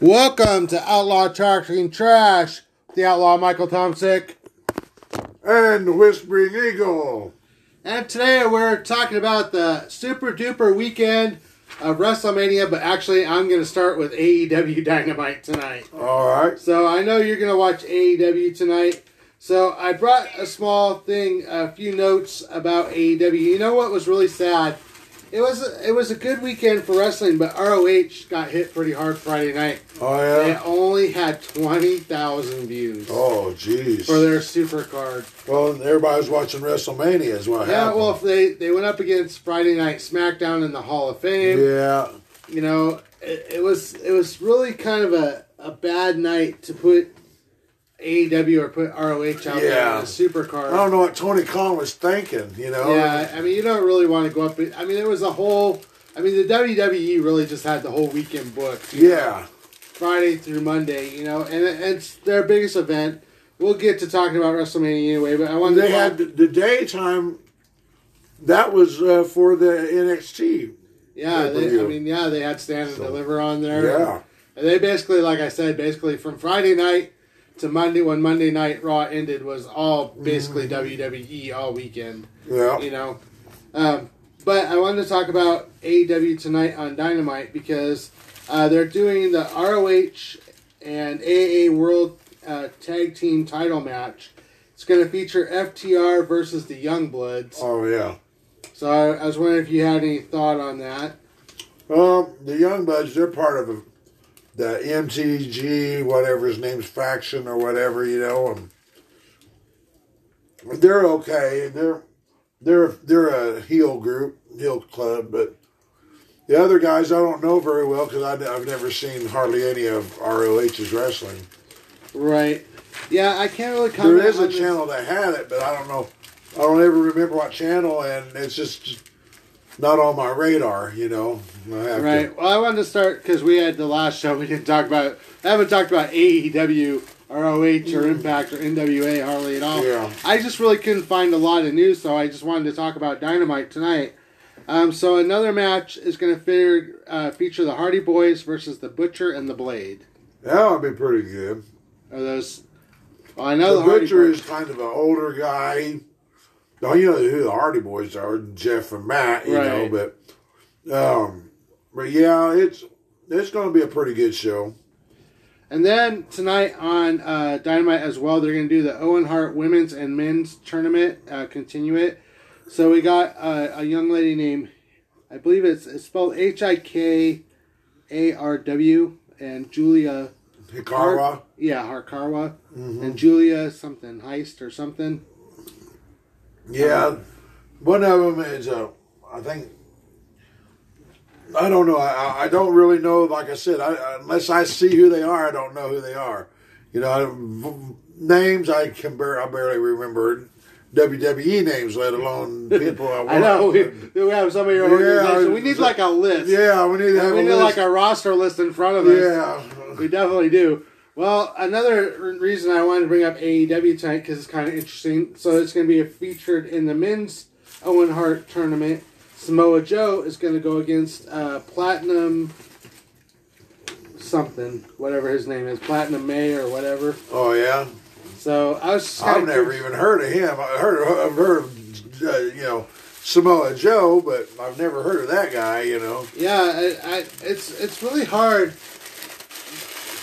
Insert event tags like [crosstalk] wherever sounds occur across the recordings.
Welcome to Outlaw Talking Trash, the Outlaw Michael Tomsik. And Whispering Eagle. And today we're talking about the super duper weekend of WrestleMania, but actually I'm going to start with AEW [laughs] Dynamite tonight. All right. So I know you're going to watch AEW tonight. So I brought a small thing, a few notes about AEW. You know what was really sad? It was a, it was a good weekend for wrestling, but ROH got hit pretty hard Friday night. Oh, They yeah. only had twenty thousand views Oh, jeez. for their super card. Well, everybody's watching WrestleMania, is what Yeah, happened. well, if they they went up against Friday Night SmackDown in the Hall of Fame. yeah. You know, it, it was it was really kind of a, a bad night to put AEW or put ROH out there Yeah. in a super I don't know what Tony Khan was thinking, you know? Yeah, I mean, you don't really want to go up. I mean, there was a whole. I mean, the WWE really just had the whole weekend booked. you know, Yeah. Friday through Monday, you know, and it- it's their biggest event. We'll get to talking about WrestleMania anyway, but I wanted They to had the, the daytime, that was uh, for the NXT. yeah, they, I mean, yeah, they had Stand and So, Deliver on there. Yeah. And they basically, like I said, basically from Friday night to Monday, when Monday Night Raw ended, was all basically WWE all weekend. Yeah. You know, um, but I wanted to talk about AEW tonight on Dynamite because uh, they're doing the ROH and AA World uh, Tag Team Title match. It's going to feature FTR versus the Young Bloods. Oh, yeah. So I, I was wondering if you had any thought on that. Well, the Young Bloods, they're part of the, MTG, whatever his name's, faction or whatever, you know. And they're okay. They're they're they're a heel group, heel club, but the other guys I don't know very well because I've never seen hardly any of ROH's wrestling. Right. Yeah, I can't really comment. There is a this. channel that had it, but I don't know. I don't ever remember what channel, and it's just not on my radar. You know, Right. to. Well, I wanted to start because we had the last show. We didn't talk about. I haven't talked about AEW, ROH, or Impact, or NWA hardly at all. Yeah. I just really couldn't find a lot of news, so I just wanted to talk about Dynamite tonight. Um, so another match is going to feature, uh, feature the Hardy Boys versus the Butcher and the Blade. That would be pretty good. Are those? Well, I know the the, Hardy butcher Boys. is kind of an older guy. Oh, you know who the Hardy Boys are, Jeff and Matt. You know, but um, but yeah, it's it's going to be a pretty good show. And then tonight on uh, Dynamite as well, they're going to do the Owen Hart Women's and Men's Tournament, uh, continue it. So we got uh, a young lady named, I believe it's, it's spelled H I K A R W, and Julia Hikawa. Yeah, Harkarwa, Mm-hmm. and Julia something Heist or something. Yeah, one of them is uh, I think. I don't know. I, I- don't really know. Like I said, I, unless I see who they are, I don't know who they are. You know, v- names I can bar- I barely remember WWE names, let alone [laughs] people I, I know we, we have somebody in our Yeah, organization. We need like a list. Yeah, we need to have we need list. like a roster list in front of us. yeah, We definitely do. Well, another reason I wanted to bring up AEW tonight because it's kind of interesting. So it's going to be featured in the men's Owen Hart tournament. Samoa Joe is going to go against uh, Platinum something, whatever his name is, Platinum Max or whatever. oh yeah. So I was just I've never even heard of him. I heard of, I've heard of uh, you know Samoa Joe, but I've never heard of that guy. You know. Yeah, I, I, it's it's really hard.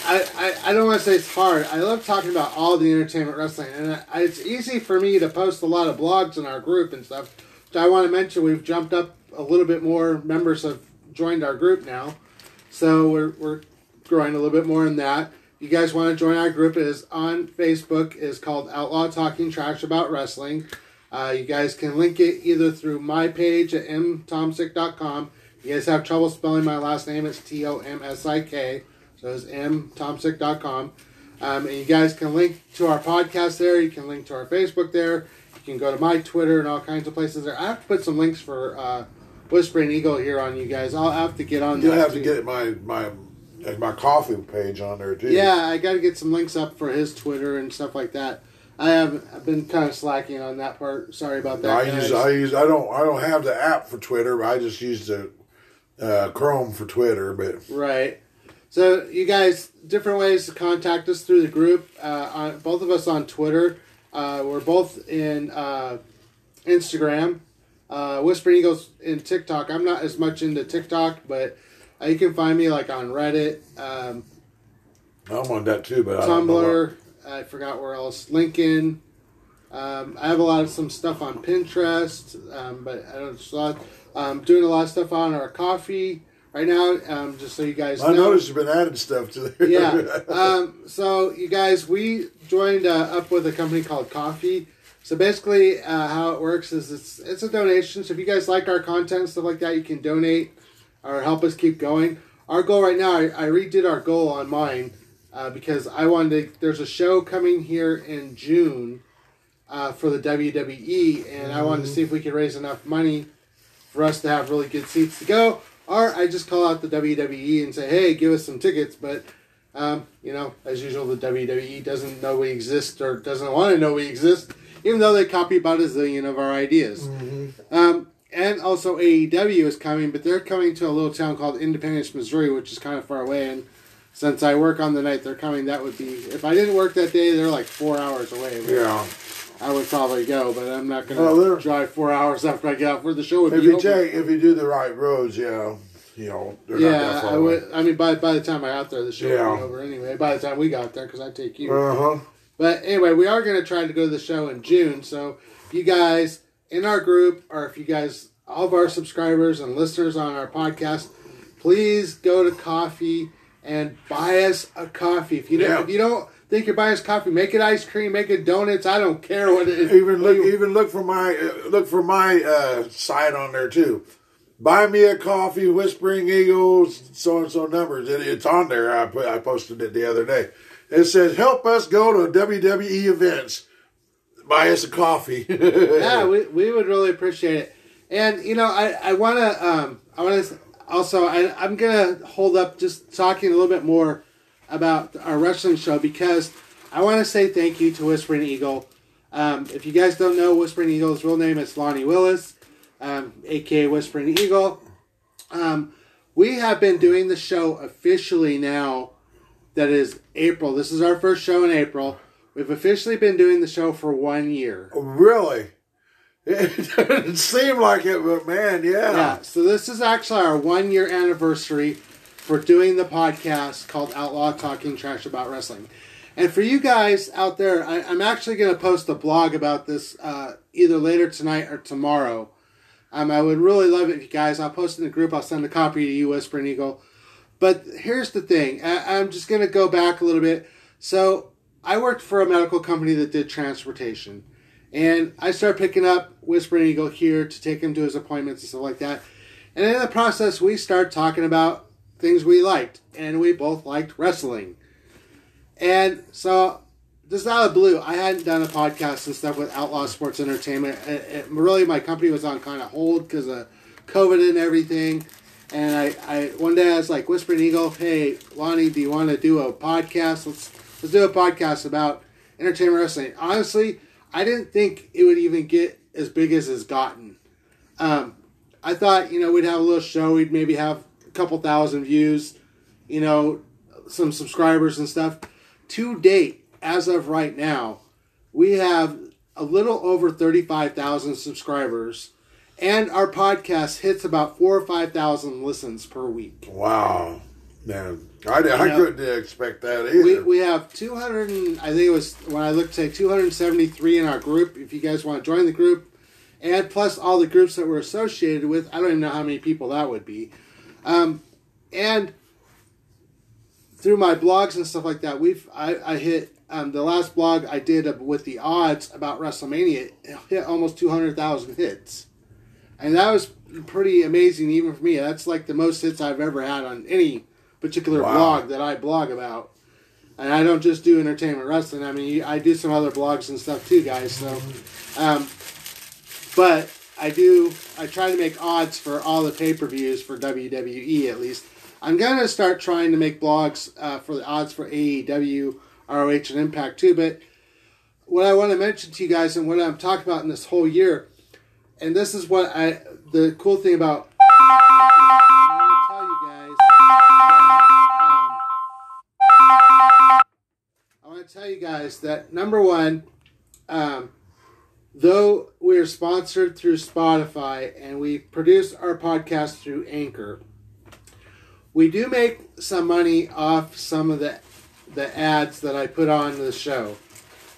I, I, I don't want to say it's hard. I love talking about all the entertainment wrestling, and I, it's easy for me to post a lot of blogs in our group and stuff. So I want to mention we've jumped up a little bit more members have joined our group now, so we're we're growing a little bit more in that. You guys want to join our group? It is on Facebook. It is called Outlaw Talking Trash About Wrestling. Uh, you guys can link it either through my page at mtomsik.com. You guys have trouble spelling my last name, it's T O M S I K. So it's mtomsik.com. Um, and you guys can link to our podcast there. You can link to our Facebook there. You can go to my Twitter and all kinds of places there. I have to put some links for uh, Whispering Eagle here on you guys. I'll have to get on there. You'll have to get my my my Ko-fi page on there too. Yeah, I got to get some links up for his Twitter and stuff like that. I have I've been kind of slacking on that part. Sorry about that. I guys. use I use I don't I don't have the app for Twitter. But I just use the uh, Chrome for Twitter. But Right. So you guys, different ways to contact us through the group. Uh, on, both of us on Twitter. Uh, we're both in uh, Instagram. Uh, Whispering Eagles in TikTok. I'm not as much into TikTok, but uh, you can find me like on Reddit, um, I'm on that too, but I Tumblr. I forgot where else. LinkedIn. Um, I have a lot of some stuff on Pinterest, um, but I don't. Just um, doing a lot of stuff on our Ko-fi right now. Um, just so you guys. I know. noticed you've been adding stuff to there. yeah. [laughs] Um, so you guys, we joined uh, up with a company called Ko-fi. So basically, uh, how it works is it's it's a donation. So if you guys like our content and stuff like that, you can donate or help us keep going. Our goal right now, I, I redid our goal on mine uh, because I wanted. To, there's a show coming here in June uh, for the WWE, and I wanted to see if we could raise enough money for us to have really good seats to go. Or I just call out the WWE and say, "Hey, give us some tickets." But um, you know, as usual, the WWE doesn't know we exist or doesn't want to know we exist, even though they copy about a zillion of our ideas. Um, and also AEW is coming, but they're coming to a little town called Independence, Missouri, which is kind of far away. And since I work on the night they're coming, that would be if I didn't work that day, they're like four hours away. yeah. I would probably go, but I'm not going to they're- drive four hours after I get out for the show. If be you over. take, if you do the right roads, yeah, you know, they're not yeah, I would. I mean, by by the time I got there, the show would be over anyway. By the time we got there, because I take you. Uh huh. But anyway, we are going to try to go to the show in June. So if you guys in our group, or if you guys, all of our subscribers and listeners on our podcast, please go to Ko-fi and buy us a coffee. If you don't, Yeah. if you don't think you buy us coffee, make it ice cream, make it donuts. I don't care what it is. Even look, even look for my uh, look for my uh, site on there too. Buy me a coffee, Whispering Eagles, so and so numbers. It, it's on there. I put I posted it the other day. It says, "Help us go to WWE events. Buy us a coffee." [laughs] yeah, we, we would really appreciate it. And you know, I I want to um I want to also I I'm gonna hold up just talking a little bit more about our wrestling show because I want to say thank you to Whispering Eagle. Um, if you guys don't know, Whispering Eagle's real name is Lonnie Willis, um, aka Whispering Eagle. Um, we have been doing the show officially now. That is April. This is our first show in April. We've officially been doing the show for one year. really, [laughs] it didn't seem like it, but man, yeah. Yeah, so this is actually our one year anniversary for doing the podcast called Outlaw Talking Trash About Wrestling. And for you guys out there, I, I'm actually going to post a blog about this uh, either later tonight or tomorrow. Um, I would really love it if you guys, I'll post in the group, I'll send a copy to you, Whispering Eagle. But here's the thing I, I'm just going to go back a little bit. So I worked for a medical company that did transportation. And I started picking up Whispering Eagle here to take him to his appointments and stuff like that. And in the process, we started talking about things we liked. And we both liked wrestling. And so, just out of blue, I hadn't done a podcast and stuff with Outlaw Sports Entertainment. It, it- really, my company was on kind of hold because of COVID and everything. And I, I one day I was like, Whispering Eagle, hey, Lonnie, do you want to do a podcast? Let's let's do a podcast about entertainment wrestling. Honestly, I didn't think it would even get as big as it's gotten. Um, I thought, you know, we'd have a little show. We'd maybe have couple thousand views, you know, some subscribers and stuff. To date, as of right now, we have a little over 35,000 subscribers, and our podcast hits about four or 5,000 listens per week. Wow, man, I, I know, couldn't expect that either. We, we have 200, and, I think it was, when I looked, say 273 in our group. If you guys want to join the group, and plus all the groups that we're associated with, I don't even know how many people that would be. Um, and through my blogs and stuff like that, we've I, I hit um, the last blog I did with the odds about WrestleMania it hit almost two hundred thousand hits, and that was pretty amazing even for me. That's like the most hits I've ever had on any particular Wow. blog that I blog about. And I don't just do entertainment wrestling. I mean, I do some other blogs and stuff too, guys. So, um, but I do, I try to make odds for all the pay per views for WWE at least. I'm going to start trying to make blogs uh, for the odds for AEW, ROH, and Impact too. But what I want to mention to you guys and what I'm talking about in this whole year, and this is what I, the cool thing about. [laughs] I want to um, tell you guys that number one, um, though we're sponsored through Spotify and we produce our podcast through Anchor, we do make some money off some of the the ads that I put on the show.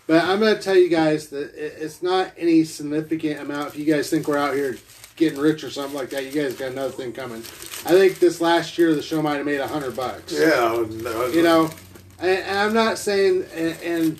But I'm going to tell you guys that it's not any significant amount. If you guys think we're out here getting rich or something like that, you guys got another thing coming. I think this last year the show might have made a hundred bucks. Yeah, you know, and, I'm not saying, and, and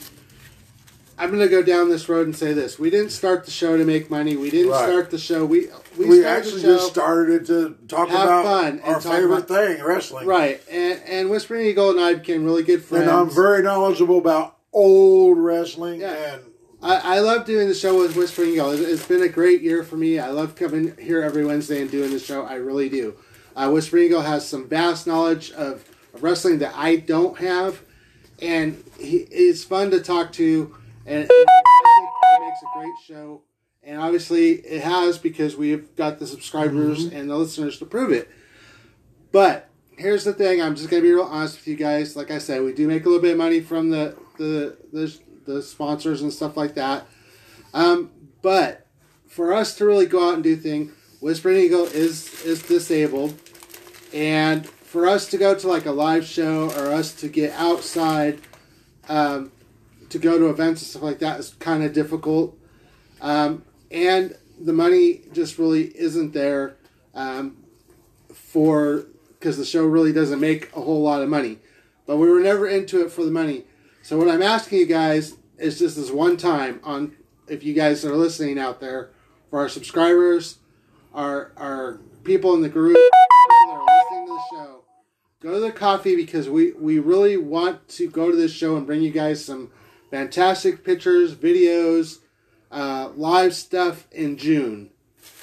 I'm going to go down this road and say this: we didn't start the show to make money. We didn't right. start the show. We we, we actually just started to talk about fun our favorite about, thing, wrestling. Right, and and Whispering Eagle and I became really good friends. And I'm very knowledgeable about old wrestling yeah. and I, I love doing the show with Whispering Eagle. It's been a great year for me. I love coming here every Wednesday and doing the show. I really do. Uh, Whispering Eagle has some vast knowledge of, of wrestling that I don't have, and he, it's fun to talk to, and, and I think it makes a great show. And obviously, it has because we've got the subscribers mm-hmm. and the listeners to prove it. But here's the thing: I'm just going to be real honest with you guys. Like I said, we do make a little bit of money from the the the, the sponsors and stuff like that. Um, but for us to really go out and do things, Whispering Eagle is is disabled, and for us to go to like a live show or us to get outside, um, to go to events and stuff like that is kind of difficult, um, and the money just really isn't there um, for because the show really doesn't make a whole lot of money. But we were never into it for the money. So what I'm asking you guys is just this one time on if you guys are listening out there for our subscribers, our our people in the group, that are listening to the show, go to the Ko-fi because we we really want to go to this show and bring you guys some fantastic pictures, videos, uh, live stuff in June.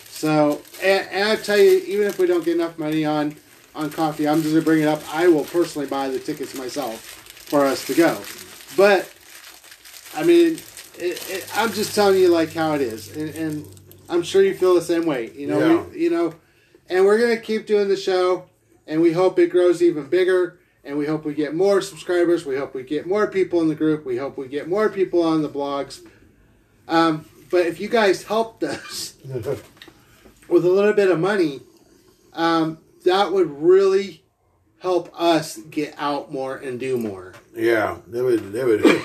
So, and, and I tell you, even if we don't get enough money on on Ko-fi, I'm just gonna bring it up. I will personally buy the tickets myself for us to go. But I mean, it, it, I'm just telling you like how it is, and, and, I'm sure you feel the same way. You know, yeah. we, you know, and we're gonna keep doing the show, and we hope it grows even bigger. And we hope we get more subscribers. We hope we get more people in the group. We hope we get more people on the blogs. Um, but if you guys helped us [laughs] with a little bit of money, um, that would really help us get out more and do more. Yeah, it would. It would.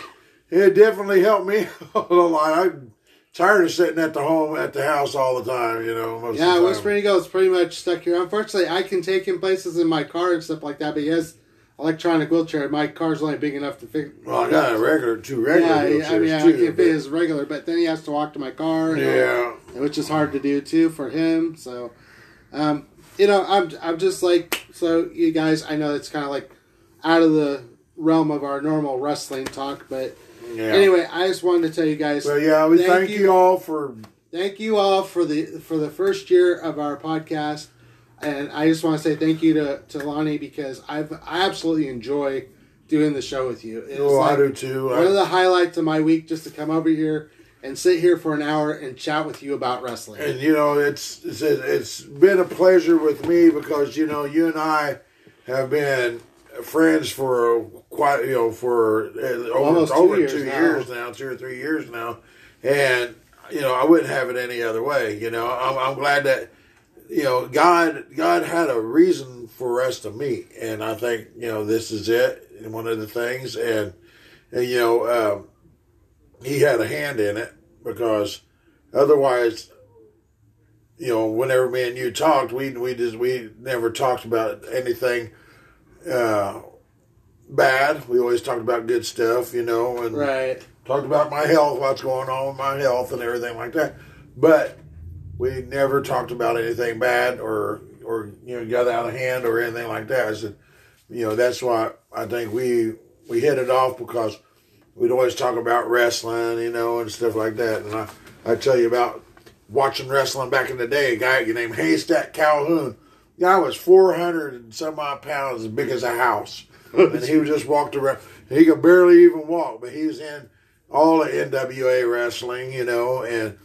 it definitely helped me [laughs] a lot. I'm tired of sitting at the home at the house all the time. You know. yeah, Whispering Eagle's pretty much stuck here. Unfortunately, I can take him places in my car and stuff like that, but he has electronic wheelchair. My car's only big enough to fit. Well, I got a regular, two regular yeah, I mean, too, I can fit his regular, but then he has to walk to my car. yeah, which is hard to do too for him. So, um, you know, I'm I'm just like so. You guys, I know it's kind of like out of the realm of our normal wrestling talk, but yeah. anyway, I just wanted to tell you guys. Well, yeah, we thank, thank you, you all for thank you all for the for the first year of our podcast, and I just want to say thank you to to Lonnie because I've I absolutely enjoy doing the show with you. oh, like I do too. One I... of the highlights of my week just to come over here and sit here for an hour and chat with you about wrestling. And you know, it's it's, it's been a pleasure with me because you know you and I have been friends for quite you know for uh, over two over years two now. years now, two or three years now, and you know I wouldn't have it any other way. You know I'm, I'm glad that you know God God had a reason for us to meet, and I think you know this is it. And one of the things, and, and you know um, he had a hand in it because otherwise you know, whenever me and you talked, we we just we never talked about anything uh, bad. We always talked about good stuff, you know, and right. talked about my health, what's going on with my health, and everything like that. But we never talked about anything bad or or you know got out of hand or anything like that. I said, you know, that's why I think we we hit it off because we'd always talk about wrestling, you know, and stuff like that. And I I tell you about watching wrestling back in the day. A guy named Haystack Calhoun guy was 400 and some odd pounds, as big as a house. [laughs] and he just walked around. He could barely even walk, but he was in all the NWA wrestling, you know, and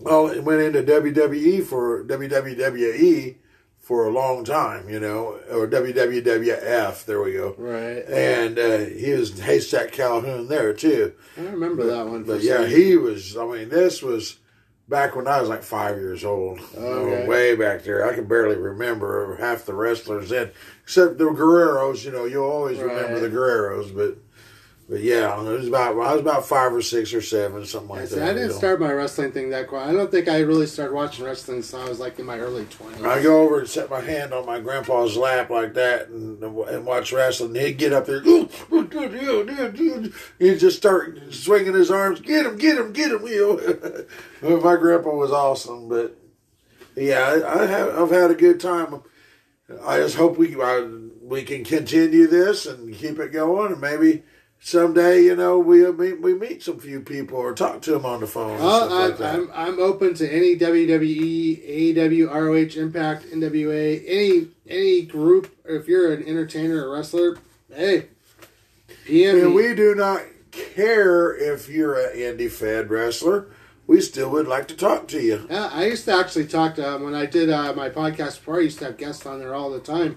well, it went into WWE for WWE for a long time, you know, or WWF. There we go. Right. And uh, he was Haystack Calhoun there too. I remember that one. But yeah, he was. I mean, this was back when I was like five years old. You know, Okay. way back there. I can barely remember half the wrestlers in, except the Guerreros. You know, you'll always remember the Guerreros, but. But yeah, it was about I was about five or six or seven, something like I, see, that. I didn't know. start my wrestling thing that quick. I don't think I really started watching wrestling until I was like in my early twenties. I go over and set my hand on my grandpa's lap like that and, and watch wrestling. He'd get up there, he'd just start swinging his arms, get him, get him, get him. [laughs] You know, my grandpa was awesome, but yeah, I, I have I've had a good time. I just hope we I, we can continue this and keep it going, and maybe someday you know we meet we meet some few people or talk to them on the phone. And Well, stuff I, like that. I'm I'm open to any WWE, AEW, ROH, Impact, NWA, any any group. If you're an entertainer or wrestler, hey, PM And we do not care if you're an indie fed wrestler. We still would like to talk to you. Yeah, I used to actually talk to um, when I did uh, my podcast before. I used to have guests on there all the time.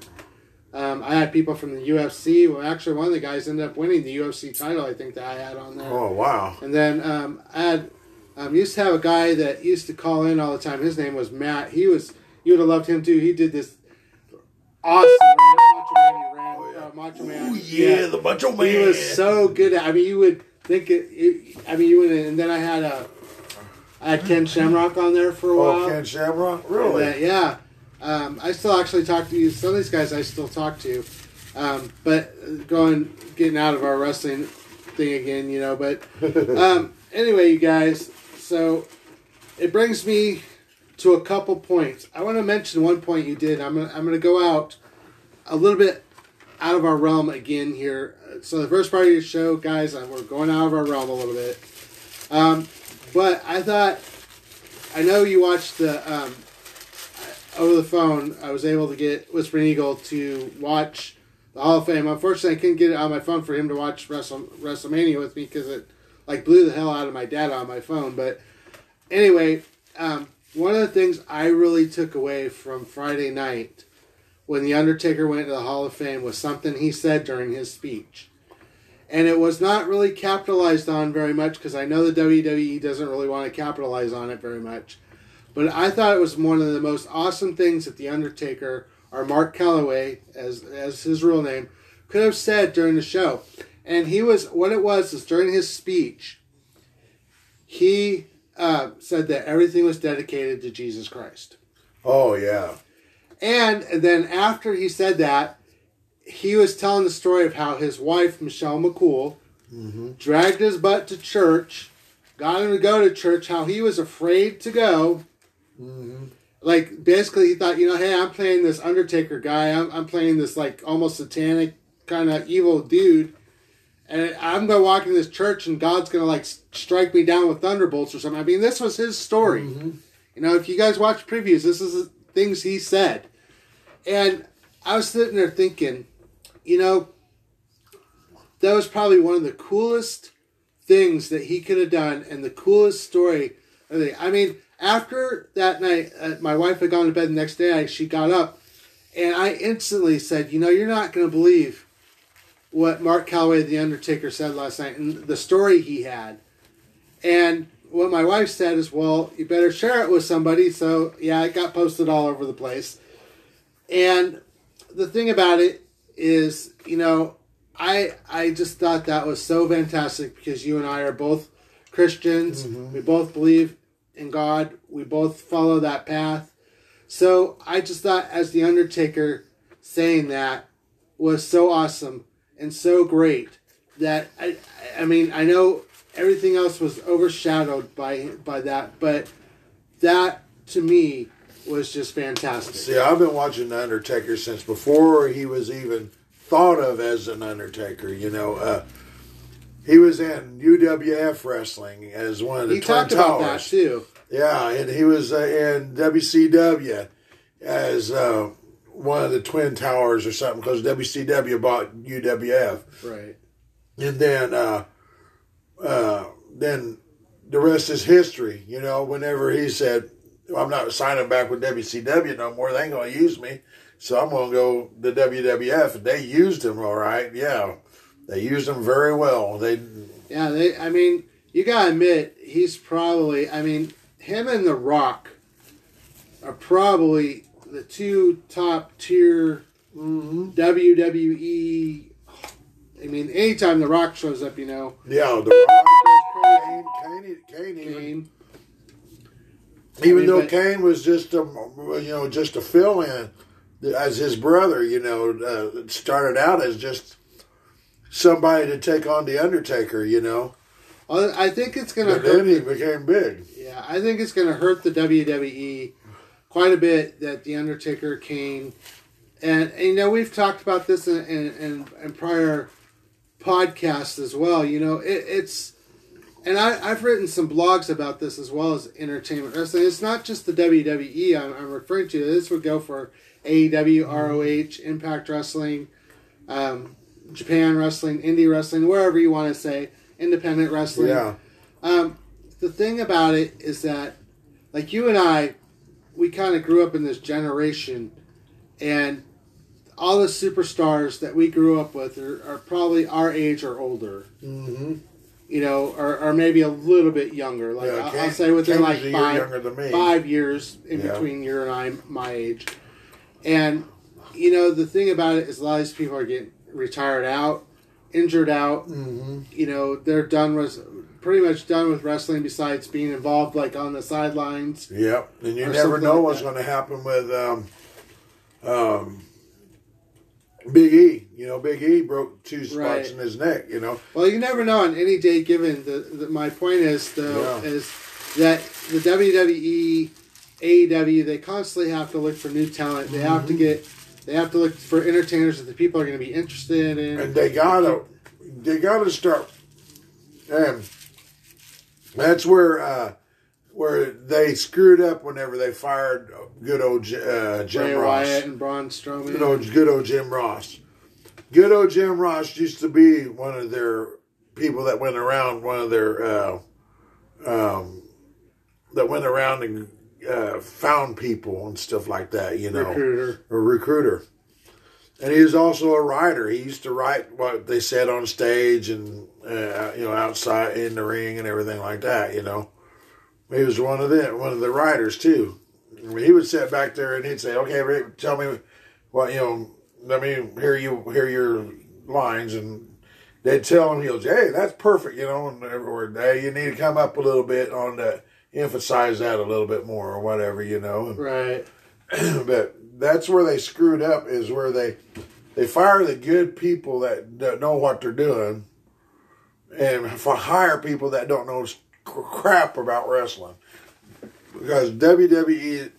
Um, I had people from the UFC. Well, actually, one of the guys ended up winning the UFC title. I think that I had on there. Oh wow! And then um, I had um, used to have a guy that used to call in all the time. His name was Matt. He was you would have loved him too. He did this awesome Macho Man. Ran, uh, Macho Man. Oh yeah, the Macho Man. He was so good at. I mean, you would think it. it I mean, you would. And then I had a. I had Ken Shamrock on there for a while. Oh, Ken Shamrock, really? then- yeah. Um, I still actually talk to you. Some of these guys I still talk to, um, but going getting out of our wrestling thing again, you know. But [laughs] um, anyway, you guys. So it brings me to a couple points. I want to mention one point you did. I'm gonna, I'm going to go out a little bit out of our realm again here. So the first part of your show, guys, uh, we're going out of our realm a little bit. Um, but I thought, I know you watched the um, over the phone. I was able to get Whispering Eagle to watch the Hall of Fame. Unfortunately, I couldn't get it on my phone for him to watch Wrestle, WrestleMania with me because it like blew the hell out of my data on my phone. But anyway, um, one of the things I really took away from Friday night when the Undertaker went to the Hall of Fame was something he said during his speech. And it was not really capitalized on very much because I know the WWE doesn't really want to capitalize on it very much. But I thought it was one of the most awesome things that the Undertaker or Mark Calaway, as as his real name, could have said during the show. And he was what it was is during his speech, he uh, said that everything was dedicated to Jesus Christ. Oh yeah. And then after he said that, he was telling the story of how his wife, Michelle McCool, dragged his butt to church, got him to go to church, how he was afraid to go. Mm-hmm. Like, basically, he thought, you know, hey, I'm playing this Undertaker guy. I'm, I'm playing this, like, almost satanic kind of evil dude. And I'm going to walk in this church and God's going to, like, strike me down with thunderbolts or something. I mean, this was his story. Mm-hmm. You know, if you guys watch previews, this is the things he said. And I was sitting there thinking, you know, that was probably one of the coolest things that he could have done and the coolest story. I mean, after that night, uh, my wife had gone to bed the next day. I, she got up and I instantly said, you know, you're not going to believe what Mark Calaway, the Undertaker, said last night and the story he had. And what my wife said is, well, you better share it with somebody. So, yeah, it got posted all over the place. And the thing about it is, you know, I I just thought that was so fantastic because you and I are both Christians. We both believe in God. We both follow that path. So I just thought, as the Undertaker saying that was so awesome and so great that I I mean I know everything else was overshadowed by by that, but that to me was just fantastic. See, I've been watching the Undertaker since before he was even thought of as an Undertaker. You know, uh, he was in UWF wrestling as one of the he Twin talked about that Towers. too. Yeah, and he was uh, in WCW as uh, one of the Twin Towers or something because WCW bought UWF. Right. and then uh, uh, then the rest is history. You know, whenever he said I'm not signing back with WCW no more. They ain't gonna use me, so I'm gonna go to WWF. They used him all right. Yeah, they used him very well. They Yeah, they. I mean, you gotta admit he's probably. I mean, him and The Rock are probably the two top tier WWE. I mean, anytime The Rock shows up, you know, yeah the Rock, Kane, Kane, Kane, even, Kane. even mean, though but- Kane was just a you know just a fill in as his brother, you know, uh, started out as just somebody to take on the Undertaker, you know. Well, I think it's gonna But hurt. then he became big. Yeah, I think it's going to hurt the WWE quite a bit that the Undertaker, came, and, and you know we've talked about this in, in, in, in prior podcasts as well. You know, it, it's and I, I've written some blogs about this as well as entertainment wrestling. It's not just the WWE I'm, I'm referring to. This would go for AEW, ROH, Impact Wrestling, um, Japan Wrestling, Indie Wrestling, wherever you want to say, independent wrestling. Yeah. Um, the thing about it is that, like you and I, we kind of grew up in this generation, and all the superstars that we grew up with are, are probably our age or older. Mm-hmm. You know, or, or maybe a little bit younger. Like Yeah, I'll, I'll say within like year five, younger than me. five years in Yeah. between you and I, my age. And you know, the thing about it is a lot of these people are getting retired out, injured out Mm-hmm. you know they're done with pretty much done with wrestling besides being involved like on the sidelines Yep. And you never know like what's going to happen with um, um, Big E. You know, Big E broke two spots Right. in his neck. You know. well you never know on any day given the, the my point is though Yeah. is that the WWE AEW they constantly have to look for new talent they have Mm-hmm. to get they have to look for entertainers that the people are going to be interested in and they gotta they gotta start and that's where uh where they screwed up whenever they fired good old J- uh, Jim Bray Ross. Wyatt and Braun Strowman Good old, good old Jim Ross. Good old Jim Ross used to be one of their people that went around, one of their uh, um, that went around and uh, found people and stuff like that. You know, recruiter a recruiter. And he was also a writer. He used to write what they said on stage and uh, you know outside in the ring and everything like that. You know, he was one of them, one of the writers too. I mean, he would sit back there and he'd say, "Okay, Ray, tell me what you know. Let me hear you hear your lines." And they'd tell him, "He'll say, hey, that's perfect," you know, and or hey, you need to come up a little bit on the emphasize that a little bit more or whatever, you know. And, [clears throat] right but that's where they screwed up is where they they fire the good people that, that know what they're doing and hire people that don't know crap about wrestling because WWE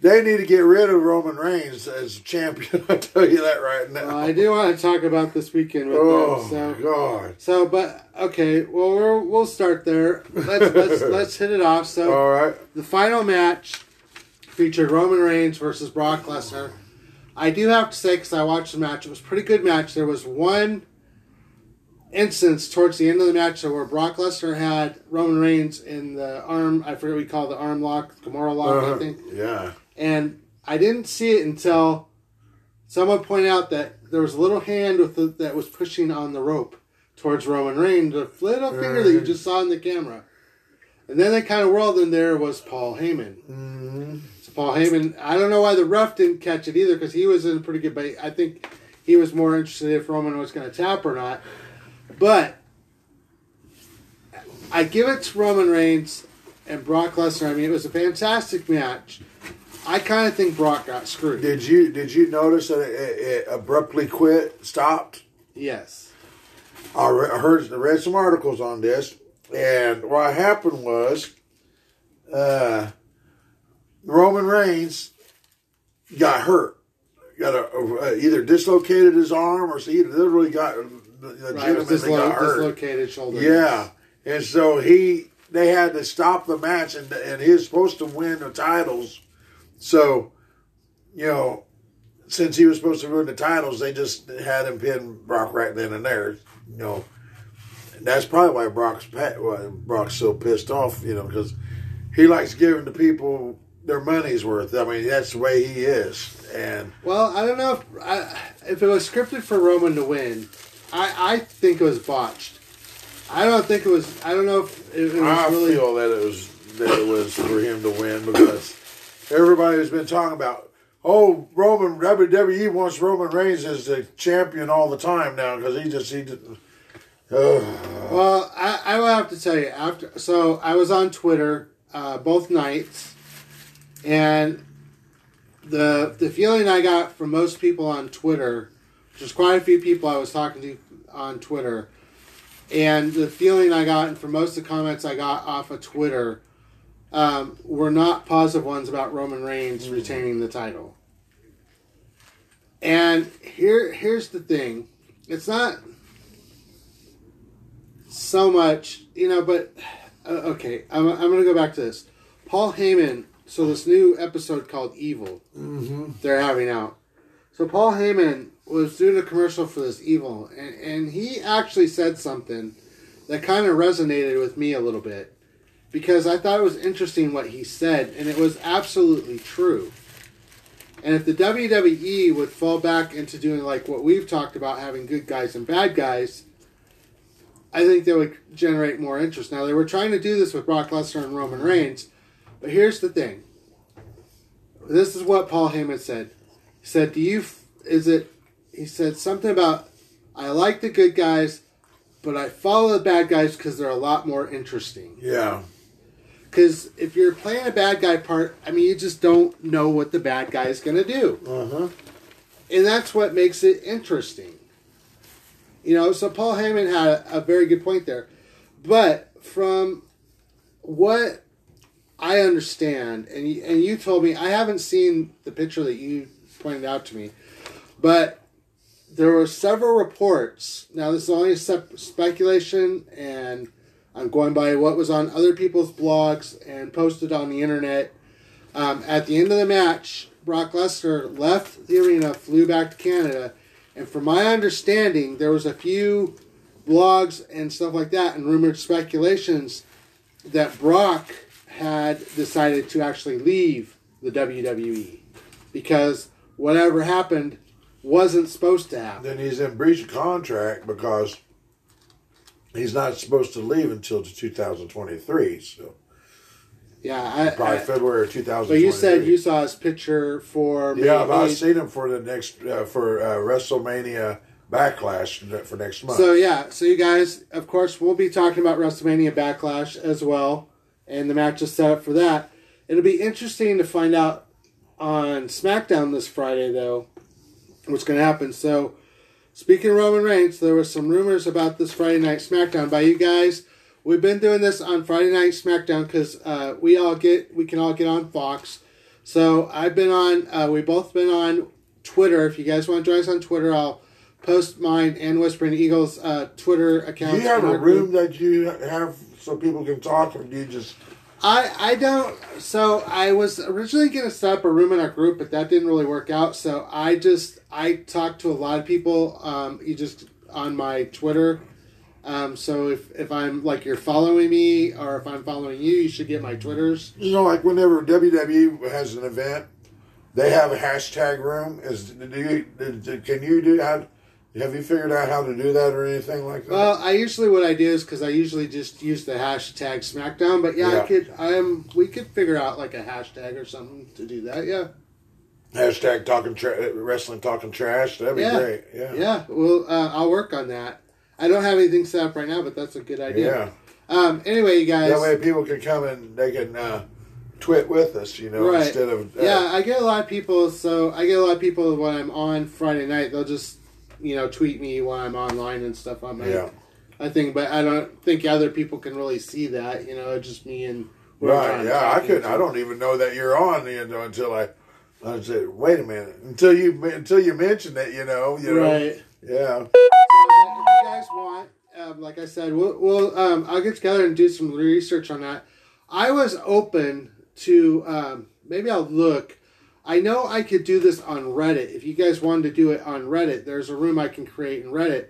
they need to get rid of Roman Reigns as champion. [laughs] I tell you that right now. well, I do want to talk about this weekend with oh them so God! So, but okay, well, we're, we'll start there. Let's let's [laughs] let's hit it off. So, All right, the final match featured Roman Reigns versus Brock Lesnar. I do have to say, because I watched the match, it was a pretty good match. There was one instance towards the end of the match where Brock Lesnar had Roman Reigns in the arm. I forget what we call it, the arm lock, Kimura lock, I Uh-huh. think. yeah, And I didn't see it until someone pointed out that there was a little hand with the, that was pushing on the rope towards Roman Reigns, the little finger that you just saw in the camera. And then they kind of whirled, and there was Paul Heyman. mm So Paul Heyman, I don't know why the ref didn't catch it either because he was in a pretty good bait. I think he was more interested if Roman was going to tap or not. But I give it to Roman Reigns and Brock Lesnar. I mean, it was a fantastic match. I kind of think Brock got screwed. Did you did you notice that it, it abruptly quit, stopped? Yes. I re- I heard, I read some articles on this, and what happened was, uh, Roman Reigns got hurt, got a, uh, either dislocated his arm or he literally got Right, legitimately dislo- got hurt. dislocated shoulder. Yeah, and so he they had to stop the match, and and he was supposed to win the titles. So, you know, since he was supposed to win the titles, they just had him pin Brock right then and there. You know, and that's probably why Brock's why Brock's so pissed off. You know, because he likes giving the people their money's worth. I mean, that's the way he is. And Well, I don't know if I, if it was scripted for Roman to win. I, I think it was botched. I don't think it was. I don't know if it, it was I really. feel that it was that it was for him to win because everybody has been talking about. Oh, Roman WWE wants Roman Reigns as the champion all the time now because he just he. Uh, Well, I, I will have to tell you after. So I was on Twitter uh, both nights, and the the feeling I got from most people on Twitter, was quite a few people I was talking to on Twitter, and the feeling I got and from most of the comments I got off of Twitter, um, were not positive ones about Roman Reigns retaining the title. And here here's the thing, it's not so much, you know, but uh, okay, I'm, I'm going to go back to this. Paul Heyman, so this new episode called Evil, they're having out. So Paul Heyman was doing a commercial for this Evil, and, and he actually said something that kind of resonated with me a little bit because I thought it was interesting what he said, and it was absolutely true. And if the WWE would fall back into doing like what we've talked about, having good guys and bad guys, I think they would generate more interest. Now they were trying to do this with Brock Lesnar and Roman Reigns, but here's the thing. This is what Paul Heyman said. He said, "Do you? Is it?" He said something about, "I like the good guys, but I follow the bad guys because they're a lot more interesting." yeah, Because if you're playing a bad guy part, I mean, you just don't know what the bad guy is going to do. uh huh. And that's what makes it interesting. You know, so Paul Heyman had a, a very good point there. But from what I understand, and you, and you told me, I haven't seen the picture that you pointed out to me, but there were several reports. Now, this is only sep- speculation, and I'm going by what was on other people's blogs and posted on the internet. Um, at the end of the match, Brock Lesnar left the arena, flew back to Canada, and from my understanding, there was a few blogs and stuff like that, and rumored speculations that Brock had decided to actually leave the WWE because whatever happened wasn't supposed to happen. Then he's in breach of contract because he's not supposed to leave until 2023. So Yeah, I, probably I- February of 2023. but you said you saw his picture for Yeah, I've seen him for the next uh, for uh, WrestleMania Backlash for next month. So yeah, so you guys, of course, we'll be talking about WrestleMania Backlash as well, and the match is set up for that. It'll be interesting to find out on SmackDown this Friday, though, what's going to happen. So, speaking of Roman Reigns, there was some rumors about this Friday night SmackDown by you guys. We've been doing this on Friday night SmackDown because uh, we all get we can all get on Fox. So I've been on. Uh, we both been on Twitter. If you guys want to join us on Twitter, I'll post mine and Whispering Eagles uh, Twitter do accounts. you have a our group. room that you have so people can talk, or do you just? I I don't. So I was originally to set up a room in our group, but that didn't really work out. So I just I talked to a lot of people. Um, you just on my Twitter. Um, so if if I'm like you're following me or if I'm following you, you should get my Twitters. You know, like whenever WWE has an event, they have a hashtag room. Is do you do- can you do how? Have you figured out how to do that or anything like that? Well, I usually what I do is because I usually just use the hashtag SmackDown. But yeah, Yeah. I could. I am. We could figure out like a hashtag or something to do that. Yeah. hashtag talking tra- wrestling talking trash. That'd be Yeah. great. Yeah. Yeah. Well, uh, I'll work on that. I don't have anything set up right now, but that's a good idea. Yeah. Um. Anyway, you guys. That way people can come and they can uh, twit with us, you know, Right. instead of uh, yeah, I get a lot of people. So I get a lot of people when I'm on Friday night. They'll just, you know, tweet me when I'm online and stuff on my. yeah. I think, but I don't think other people can really see that. You know, just me and. Right, yeah, I couldn't. I don't even know that you're on, you know, until I, I said, "Wait a minute," until you until you mentioned it, you know, you know, Right. yeah, So, if you guys want, um, like I said, we'll, we'll um, I'll get together and do some research on that. I was open to um, maybe I'll look. I know I could do this on Reddit. If you guys wanted to do it on Reddit, there's a room I can create in Reddit.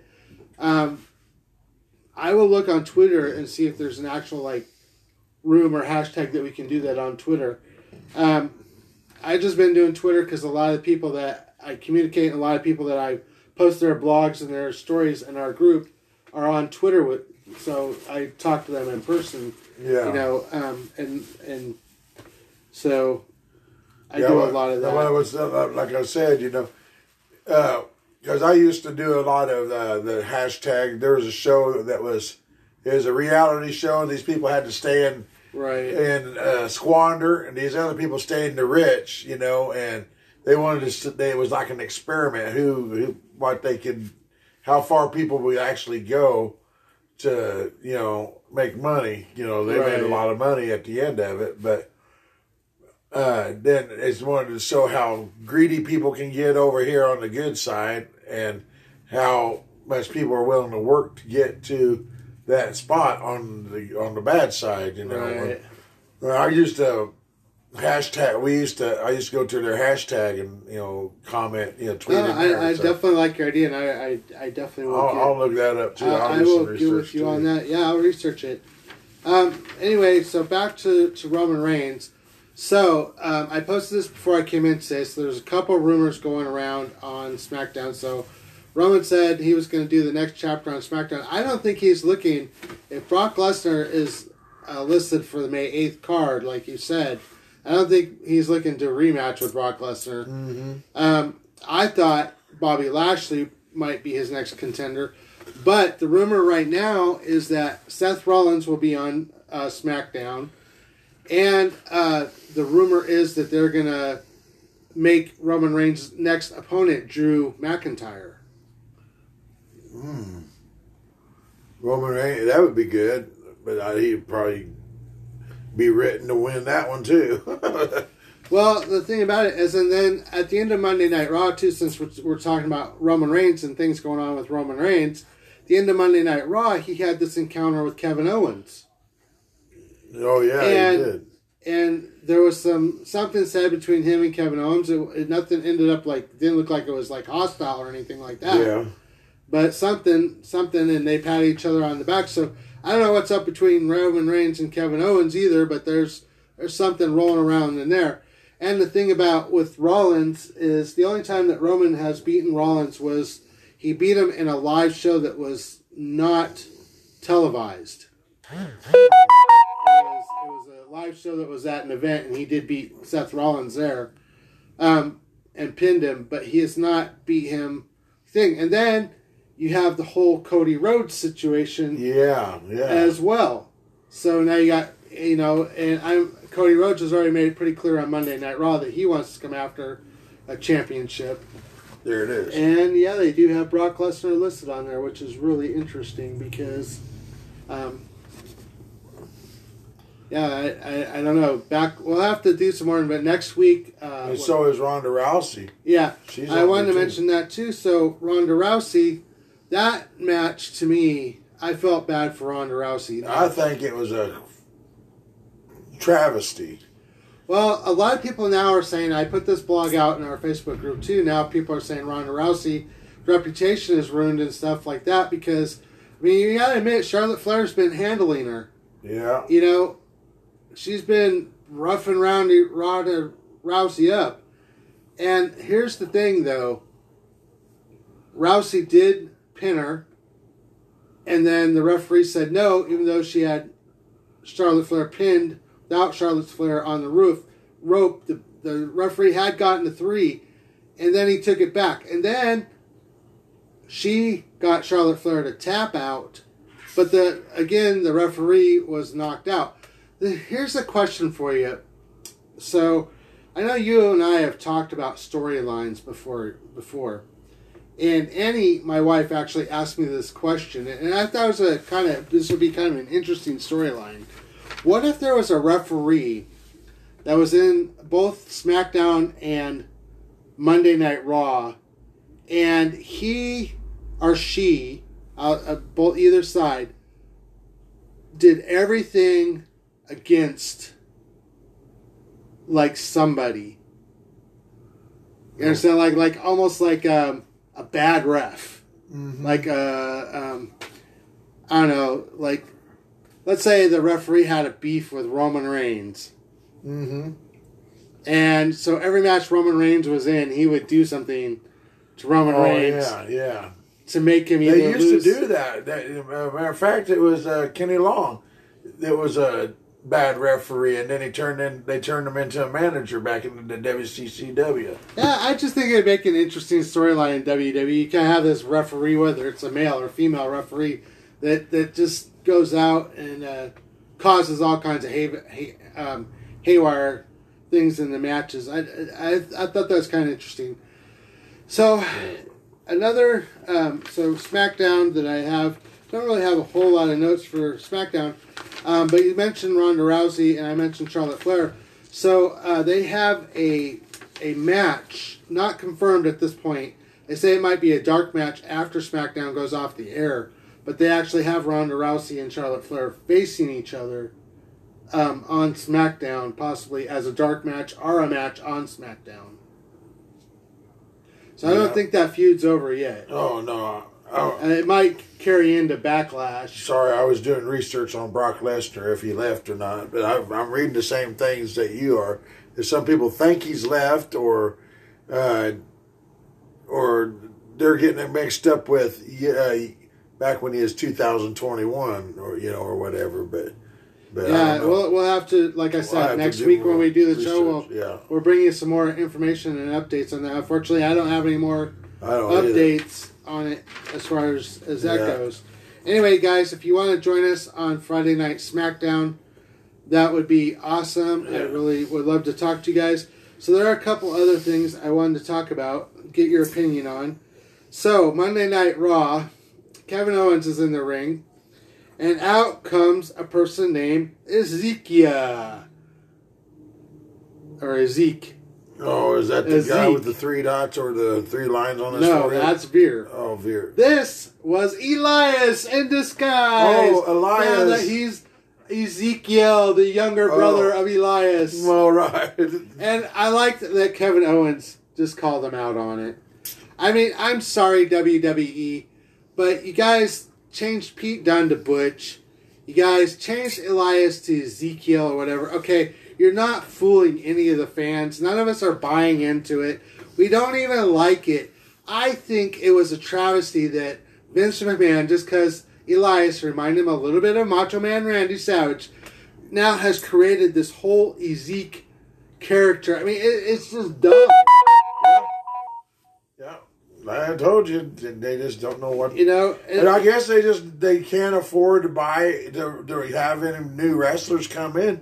Um, I will look on Twitter and see if there's an actual like room or hashtag that we can do that on Twitter. Um, I just been doing Twitter because a lot of the people that I communicate, and a lot of people that I post their blogs and their stories in our group are on Twitter with. So I talk to them in person, Yeah. you know, um, and and so I Yeah, do a lot of that. well, it was, uh, like I said, you know, because I used to do a lot of uh, the hashtag. There was a show that was it was a reality show, and these people had to stay in right. in uh, squander, and these other people stayed in the rich, you know, and they wanted to. They, it was like an experiment. Who, who, what they could, how far people would actually go to, you know, make money. You know, they made a lot of money at the end of it, but uh, then it's wanted to show how greedy people can get over here on the good side, and how much people are willing to work to get to that spot on the on the bad side. You know, Right. well, I used to hashtag. We used to. I used to go to their hashtag and you know comment. You know, tweet. No, I, I so definitely like your idea, and I, I, I definitely will. I'll, I'll look that up too. I, I'll I will get with research, you too. on that. Yeah, I'll research it. Um, anyway, so back to, to Roman Reigns. So um, I posted this before I came in today. So there's a couple rumors going around on SmackDown. So Roman said he was going to do the next chapter on SmackDown. I don't think he's looking. If Brock Lesnar is uh, listed for the May 8th card, like you said, I don't think he's looking to rematch with Brock Lesnar. Mm-hmm. Um, I thought Bobby Lashley might be his next contender, but the rumor right now is that Seth Rollins will be on uh, SmackDown, and uh, the rumor is that they're gonna make Roman Reigns' next opponent Drew McIntyre. Roman Reigns, that would be good, but he'd probably be written to win that one too. [laughs] Well, the thing about it is, and then at the end of Monday Night Raw, too, since we're, we're talking about Roman Reigns and things going on with Roman Reigns, the end of Monday Night Raw, he had this encounter with Kevin Owens. Oh yeah, And- he did. and there was some something said between him and Kevin Owens. It, it- nothing ended up like didn't look like it was like hostile or anything like that. Yeah, But something something, and they pat each other on the back. So I don't know what's up between Roman Reigns and Kevin Owens either. But there's there's something rolling around in there. And the thing about with Rollins is the only time that Roman has beaten Rollins was he beat him in a live show that was not televised. Hmm. It was, a live show that was at an event, and he did beat Seth Rollins there, um, and pinned him. But he has not beat him. Thing, and then you have the whole Cody Rhodes situation yeah, yeah. as well. So now you got you know, and I'm Cody Rhodes has already made it pretty clear on Monday Night Raw that he wants to come after a championship. there it is. And yeah, they do have Brock Lesnar listed on there, which is really interesting because, um, yeah, I, I, I don't know. Back we'll have to do some more, but next week. Uh, and so is Ronda Rousey. yeah, She's I wanted to too. mention that too. So Ronda Rousey, that match to me, I felt bad for Ronda Rousey. I think it was a travesty. Well, a lot of people now are saying, I put this blog out in our Facebook group too. Now people are saying Ronda Rousey reputation is ruined and stuff like that because, I mean, you gotta admit, Charlotte Flair's been handling her. Yeah, You know, she's been roughing Ronda, Ronda Rousey up. And here's the thing though Rousey did pin her, and then the referee said no, even though she had Charlotte Flair pinned without Charlotte Flair on the roof rope. The, the referee had gotten to three, and then he took it back. And then she got Charlotte Flair to tap out, but the again the referee was knocked out. Here's a question for you. So, I know you and I have talked about storylines before before. And Annie, my wife, actually asked me this question, and I thought it was a kind of this would be kind of an interesting storyline. What if there was a referee that was in both SmackDown and Monday Night Raw, and he or she, uh, uh, both either side, did everything against like somebody. You understand? Like like almost like um, a bad ref, Mhm. like uh, um, I don't know, like let's say the referee had a beef with Roman Reigns, Mm-hmm. and so every match Roman Reigns was in, he would do something to Roman Oh Reigns yeah, yeah. to make him They used lose. to do that. that uh, matter of fact, it was uh, Teddy Long. It was a bad referee, and then he turned in. They turned him into a manager back in the WCCW. Yeah, I just think it'd make an interesting storyline in WWE. You can have this referee, whether it's a male or female referee, that that just goes out and uh, causes all kinds of hay, hay, um, haywire things in the matches. I, I I thought that was kind of interesting. So another um, so SmackDown that I have don't really have a whole lot of notes for SmackDown, um, but you mentioned Ronda Rousey and I mentioned Charlotte Flair. So uh, they have a a match not confirmed at this point. They say it might be a dark match after SmackDown goes off the air, but they actually have Ronda Rousey and Charlotte Flair facing each other um, on SmackDown, possibly as a dark match or a match on SmackDown. So I don't think that feud's over yet. Oh no! Oh, And it might carry into Backlash. sorry, I was doing research on Brock Lesnar if he left or not, but I, I'm reading the same things that you are. That some people think he's left, or uh, or they're getting it mixed up with uh, back when he was 2021, or you know, or whatever. But but Yeah, we'll, we'll have to, like I We'll said, next week when we do the show, we'll, yeah. we'll bring you some more information and updates on that. Unfortunately, I don't have any more I don't either. On it as far as, as that Yeah. goes. Anyway, guys, if you want to join us on Friday Night SmackDown, that would be awesome. I really would love to talk to you guys. So there are a couple other things I wanted to talk about, get your opinion on. So Monday Night Raw, Kevin Owens is in the ring, and out comes a person named Ezekiel. Or Ezek. Oh, is that the guy with the three dots or the three lines on his No, forehead? that's Veer. oh Veer. This was Elias in disguise. Oh, Elias. Now that he's Ezekiel, the younger Oh. brother of Elias. [laughs] Well, right. And I liked that Kevin Owens just called him out on it. I mean, I'm sorry, WWE, but you guys changed Pete Dunne to Butch. You guys changed Elias to Ezekiel or whatever. Okay, you're not fooling any of the fans. None of us are buying into it. We don't even like it. I think it was a travesty that Vince McMahon, just because Elias reminded him a little bit of Macho Man Randy Savage, now has created this whole Ezek character. I mean, it, it's just dumb. Yeah, I told you they just don't know what. You know, And I guess they just they can't afford to buy to, to have any new wrestlers come in,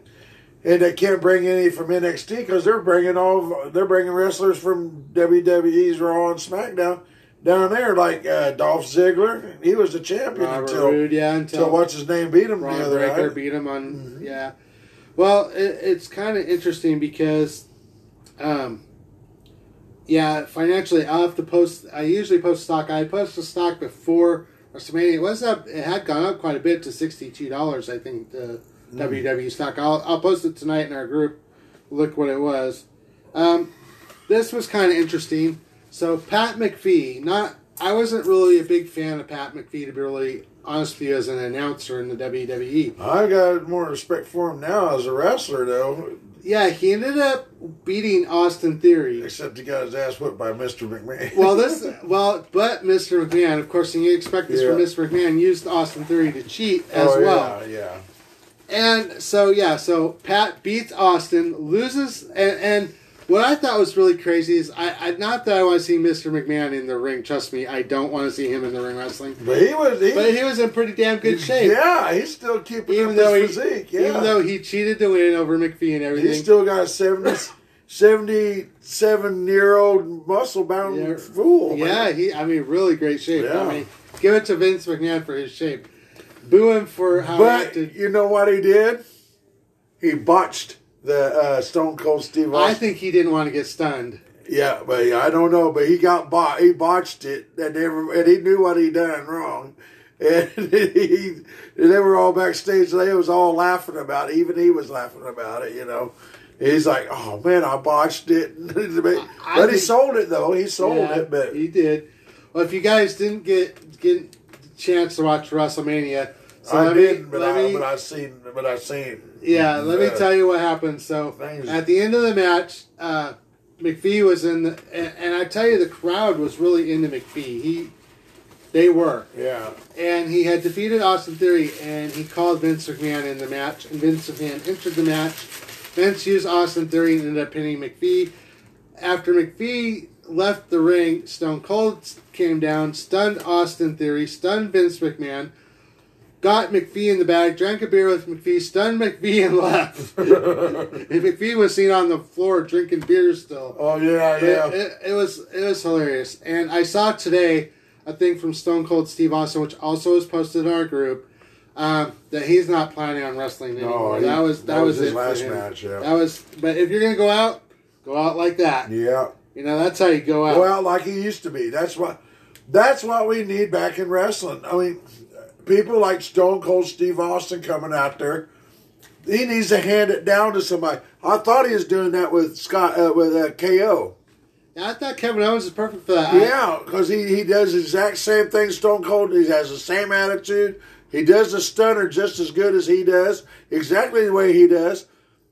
and they can't bring any from NXT because they're bringing all they're bringing wrestlers from WWE's Raw and SmackDown down there, like uh, Dolph Ziggler. He was the champion Robert until Roode, yeah, until until what's his name beat him Ron the other Breakker night. beat him on. Yeah. Well, it, it's kind of interesting because, um, yeah, financially, I'll have to post. I usually post stock. I posted stock before WrestleMania. It was up. It had gone up quite a bit to sixty two dollars. I think the WWE stock. I'll I'll post it tonight in our group. Look what it was. Um, this was kind of interesting. So Pat McAfee, not I wasn't really a big fan of Pat McAfee to be really honest with you as an announcer in the. WWE. I got more respect for him now as a wrestler, though. Yeah, he ended up beating Austin Theory. Except he got his ass whipped by Mr. McMahon. Well, this [laughs] well, but Mr. McMahon, of course, and you expect this from Mr. McMahon, used Austin Theory to cheat as oh, well. Yeah, yeah. And so yeah, so Pat beats Austin, loses, and, and what I thought was really crazy is I, I not that I want to see Mr. McMahon in the ring. Trust me, I don't want to see him in the ring wrestling. But he was. He, But he was in pretty damn good shape. Yeah, he's still keeping even up though he, physique. Yeah. even though he cheated to win over McAfee and everything. he's still got a 70, 77 year old muscle bound Yeah. fool. man. yeah, he. I mean, really great shape. Yeah. I mean, give it to Vince McMahon for his shape. Boo him for how he But acted. you know what he did? He botched the uh, Stone Cold Steve Austin. I think he didn't want to get stunned. yeah, but I don't know. But he got bot. He botched it, and never, and he knew what he done wrong. [laughs] And he, they were all backstage. They was all laughing about it. Even he was laughing about it. You know, he's like, "Oh man, I botched it." [laughs] but I he think- sold it though. He sold Yeah, it, but he did. Well, if you guys didn't get get chance to watch WrestleMania, So I let me- didn't, but I me- but I seen but I seen. Yeah, let me tell you what happened. So Things- at the end of the match, uh, McAfee was in, the, and, and I tell you, the crowd was really into McAfee. He, they were, Yeah, and he had defeated Austin Theory, and he called Vince McMahon in the match, and Vince McMahon entered the match. Vince used Austin Theory and ended up pinning McAfee. After McAfee left the ring, Stone Cold came down, stunned Austin Theory, stunned Vince McMahon, got McAfee in the bag, drank a beer with McAfee, stunned McAfee, and left. [laughs] and McAfee was seen on the floor drinking beer still. Oh yeah, yeah. It, it was it was hilarious, and I saw today a thing from Stone Cold Steve Austin, which also was posted in our group, um, that he's not planning on wrestling anymore. he- that was that, was, his it last match. Yeah, That was, but if you're gonna go out, go out like that. yeah. You know, that's how you go out. Well, like he used to be. That's what. That's what we need back in wrestling. I mean, people like Stone Cold Steve Austin coming out there. He needs to hand it down to somebody. I thought he was doing that with Scott uh, with uh, KO. I thought Kevin Owens is perfect for that. Yeah, because he, he does the exact same thing Stone Cold. He has the same attitude. He does the stunner just as good as he does, exactly the way he does.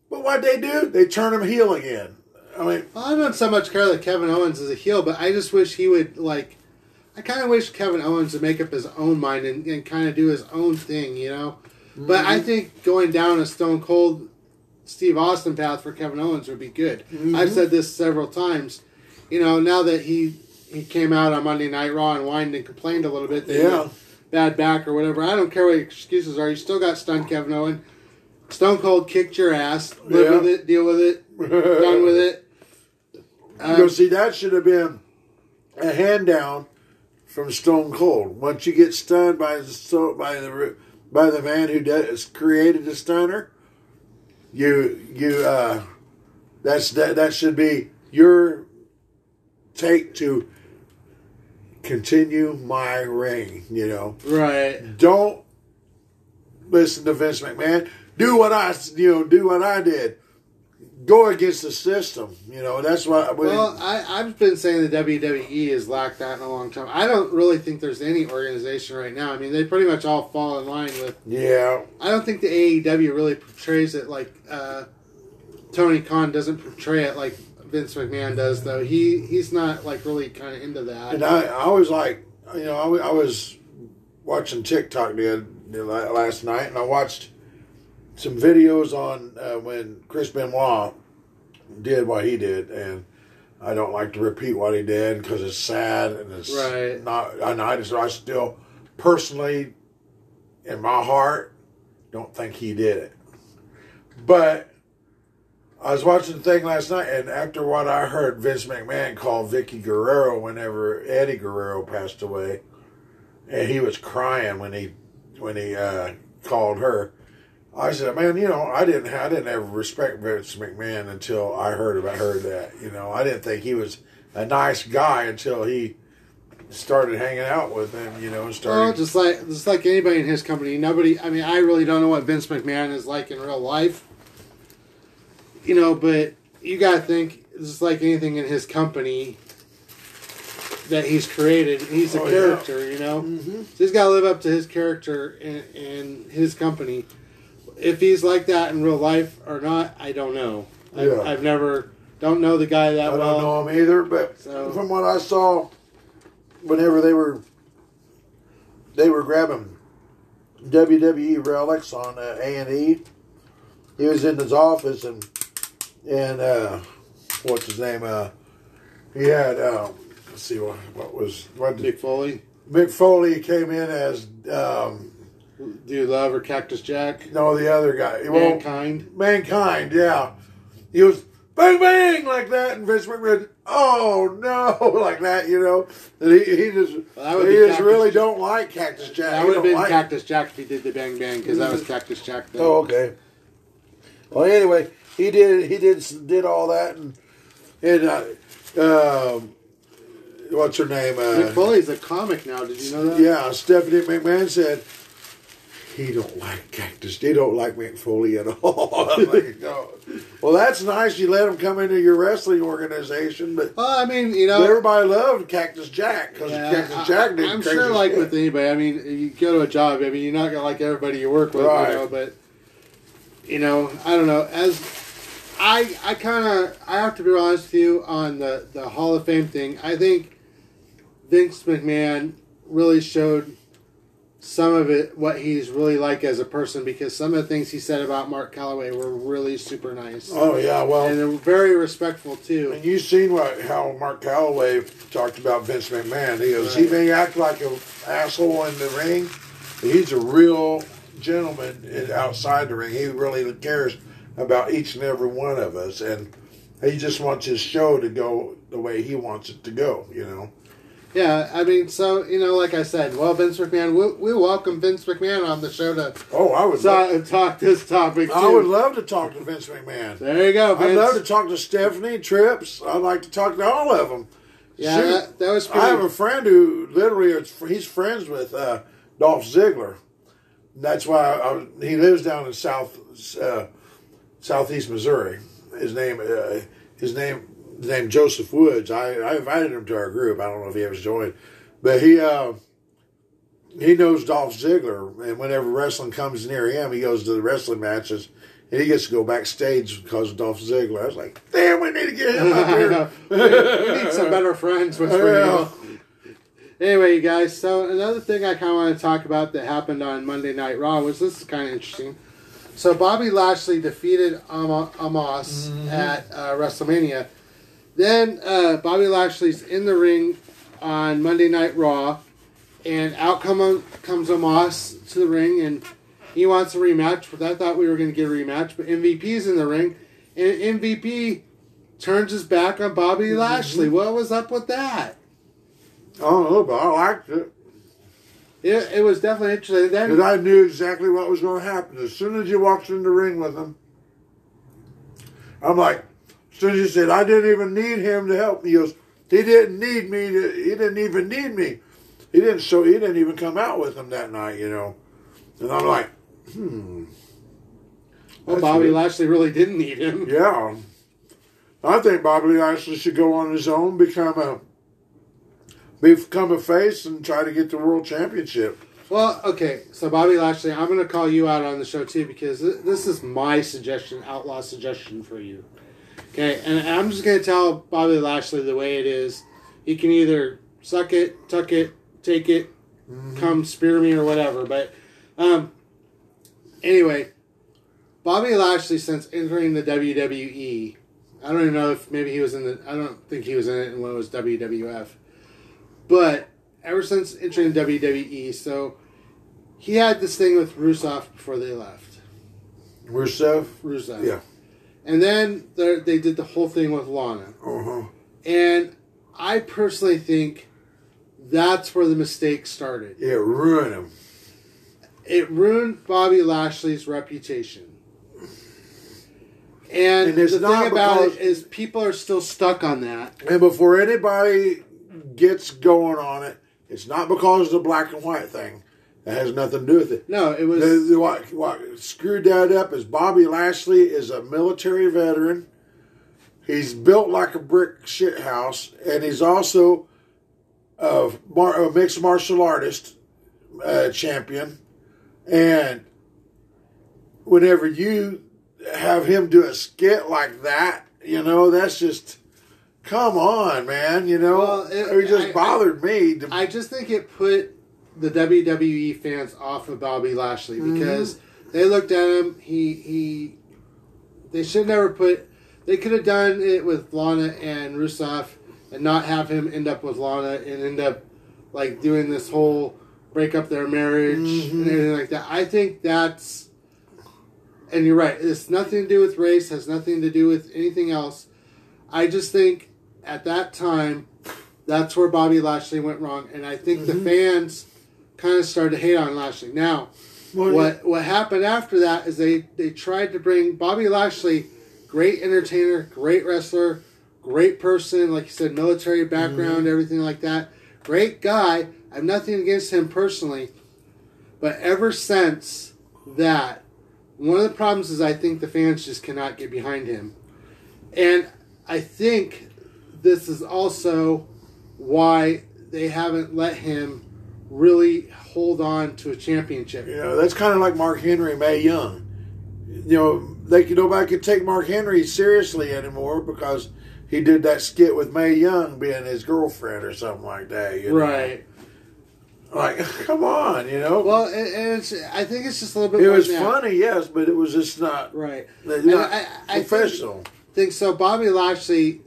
But what they do, they turn him heel again. I mean, Well, I don't so much care that Kevin Owens is a heel, but I just wish he would like. I kind of wish Kevin Owens would make up his own mind and, and kind of do his own thing, you know. But I think going down a Stone Cold Steve Austin path for Kevin Owens would be good. I've said this several times. You know, now that he he came out on Monday Night Raw and whined and complained a little bit, that he Yeah. had bad back or whatever. I don't care what your excuses are. You still got stunned Kevin Owens. Stone Cold kicked your ass. Live Yeah. with it. Deal with it. [laughs] Done with it. you Um, see, that should have been a hand down from Stone Cold. Once you get stunned by the so by the by the man who does, created the stunner, you you uh, that's that that should be your take to continue my reign. You know, Right. don't listen to Vince McMahon. Do what I you know do what I did. Go against the system. You know that's what. Well, I, I've been saying the WWE has lacked that in a long time. I don't really think there's any organization right now. I mean, they pretty much all fall in line with. yeah. I don't think the AEW really portrays it like uh, Tony Khan doesn't portray it like Vince McMahon does, though. He he's not like really kind of into that. And I, I was like, you know, I, I was watching TikTok the, the last night, and I watched some videos on uh, when Chris Benoit did what he did, and I don't like to repeat what he did because it's sad and it's Right. not. And I just, I still personally, in my heart, don't think he did it, but. I was watching the thing last night, and after what I heard, Vince McMahon called Vickie Guerrero whenever Eddie Guerrero passed away, and he was crying when he when he uh, called her. I said, "Man, you know, I didn't I didn't ever respect Vince McMahon until I heard about heard that. You know, I didn't think he was a nice guy until he started hanging out with him. You know, and Well, started. just like just like anybody in his company, nobody. I mean, I really don't know what Vince McMahon is like in real life. You know, but you gotta think, just like anything in his company that he's created, he's a Oh, yeah. character. You know, Mhm. so he's got to live up to his character in, in his company. If he's like that in real life or not, I don't know. I've, Yeah. I've never don't know the guy that I well. don't know him either, but So- from what I saw, whenever they were they were grabbing WWE relics on uh, A and E, he was in his office and and uh, what's his name? Uh, he had uh, let's see what what was what did Mick Foley, Mick Foley came in as um, Dude Love or Cactus Jack, no the other guy. Well, Mankind. Mankind, yeah. He was bang bang like that, and Vince McMahon, oh no, [laughs] like that, you know. And he, he just Well, he just Cactus really Jack. don't like Cactus Jack. That would have been like- Cactus Jack if he did the Bang Bang because that was Cactus Jack. Then. Oh, okay. Well, anyway, he did he did did all that, and and uh, um, what's her name? Mick Uh, Foley's a comic now. Did you know that? yeah, Stephanie McMahon said. He don't like Cactus. They don't like Mick Foley at all. [laughs] Oh, like, no. Well, that's nice. You let him come into your wrestling organization, but Well, I mean, you know, everybody loved Cactus Jack because Yeah, Cactus Jack did I'm sure, like shit. with anybody, I mean, you go to a job. I mean, you're not gonna like everybody you work with, Right. you know. But you know, I don't know. As I, I kind of, I have to be honest with you on the the Hall of Fame thing. I think Vince McMahon really showed some of it what he's really like as a person because some of the things he said about Mark Calaway were really super nice Oh yeah, well, and they're very respectful too. And you've seen what how Mark Calaway talked about Vince McMahon. He goes, he Right. may act like an asshole in the ring, but he's a real gentleman outside the ring. He really cares about each and every one of us, and he just wants his show to go the way he wants it to go. You know. Yeah, I mean, so you know, like I said, well, Vince McMahon, we, we welcome Vince McMahon on the show to Oh, I would. love, talk, [laughs] talk this topic too. I would love to talk to Vince McMahon. there you go, Vince. I'd love to talk to Stephanie Trips. I'd like to talk to all of them. yeah, Shoot. that, that was I have a friend who literally he's friends with uh, Dolph Ziggler. That's why I, was- he lives down in South uh, Southeast Missouri. His name uh, his name his name Joseph Woods. I, I invited him to our group. I don't know if he ever joined, but he uh, he knows Dolph Ziggler, and whenever wrestling comes near him, he goes to the wrestling matches. And he gets to go backstage because of Dolph Ziggler. I was like, damn, we need to get him up here. [laughs] we, need some better friends with real. Anyway, you guys. So another thing I kind of want to talk about that happened on Monday Night Raw was this is kind of interesting. So Bobby Lashley defeated Amos at uh, WrestleMania. Then uh, Bobby Lashley's in the ring on Monday Night Raw, and out come, comes Amos to the ring, and he wants a rematch. But I thought we were going to get a rematch, but MVP's in the ring, and MVP turns his back on Bobby Lashley. What was up with that? I don't know, but I liked it. It, it was definitely interesting. Because Then I knew exactly what was going to happen. As soon as you walked in the ring with him, I'm like, as soon as you said, I didn't even need him to help me, he goes, he didn't need me to, he didn't even need me. He didn't So he didn't even come out with him that night, you know. And I'm like, hmm. well, Bobby weird. Lashley really didn't need him. Yeah. I think Bobby Lashley should go on his own, become a, become a face and try to get the world championship. Well, okay, so Bobby Lashley, I'm going to call you out on the show too because this is my suggestion, outlaw suggestion for you. Okay, and I'm just going to tell Bobby Lashley the way it is. He can either suck it, tuck it, take it, come spear me or whatever. But um, anyway, Bobby Lashley since entering the WWE, I don't even know if maybe he was in the. I don't think he was in it when it was WWF, but ever since entering WWE, so he had this thing with Rusev before they left. Rusev? Rusev, Yeah. And then they did the whole thing with Lana, Uh-huh. and I personally think that's where the mistake started. It ruined him. It ruined Bobby Lashley's reputation. And, And the thing about because- it is, people are still stuck on that. And before anybody gets going on it, it's not because of the black and white thing. It has nothing to do with it. No, it was The- the- what, what screwed that up is Bobby Lashley is a military veteran. He's built like a brick shit house, and he's also a, mar- a mixed martial artist uh, champion. And whenever you have him do a skit like that, you know, that's just come on, man. You know, Well, it- it, just I- bothered me. To, I just think it put the WWE fans off of Bobby Lashley Mm-hmm. because they looked at him. He he. They should never put. They could have done it with Lana and Rusev and not have him end up with Lana and end up like doing this whole break up their marriage Mm-hmm. and everything like that. I think that's. And you're right. It's nothing to do with race. Has nothing to do with anything else. I just think at that time, that's where Bobby Lashley went wrong, and I think the fans kind of started to hate on Lashley. Now, what what happened after that is they they tried to bring Bobby Lashley, great entertainer, great wrestler, great person, like you said, military background, mm-hmm. everything like that, great guy. I have nothing against him personally, but ever since that, one of the problems is I think the fans just cannot get behind him, and I think this is also why they haven't let him really hold on to a championship. You know, that's kind of like Mark Henry, Mae Young. You know, they can nobody could take Mark Henry seriously anymore because he did that skit with Mae Young being his girlfriend or something like that. You know? Right. Like, [laughs] come on, you know. Well, and, and it's, I think it's just a little bit. it was that. funny, yes, but it was just not, Right. not I, I professional. think, think so. Bobby Lashley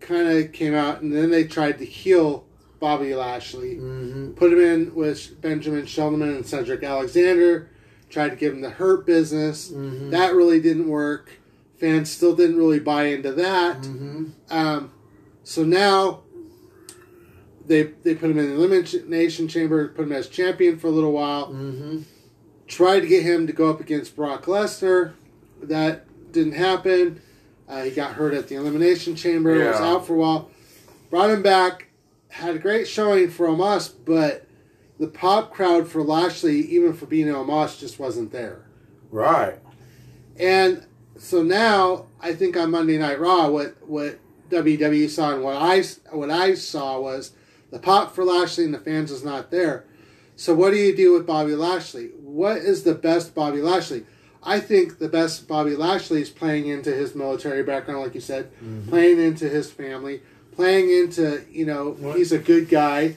kind of came out, and then they tried to heal Bobby Lashley, mm-hmm. put him in with Benjamin Shelderman and Cedric Alexander, tried to give him the hurt business. Mhm. That really didn't work. Fans still didn't really buy into that. Mm-hmm. Um, so now they they put him in the elimination chamber, put him as champion for a little while. Mm-hmm. Tried to get him to go up against Brock Lesnar. That didn't happen. Uh, he got hurt at the elimination chamber. Was out for a while. Brought him back. Had a great showing for Omos, but the pop crowd for Lashley, even for being Omos, just wasn't there. Right. And so now I think on Monday Night Raw, what what WWE saw and what I what I saw was the pop for Lashley and the fans is not there. So what do you do with Bobby Lashley? What is the best Bobby Lashley? I think the best Bobby Lashley is playing into his military background, like you said, mm-hmm. playing into his family, playing into you know What? he's a good guy,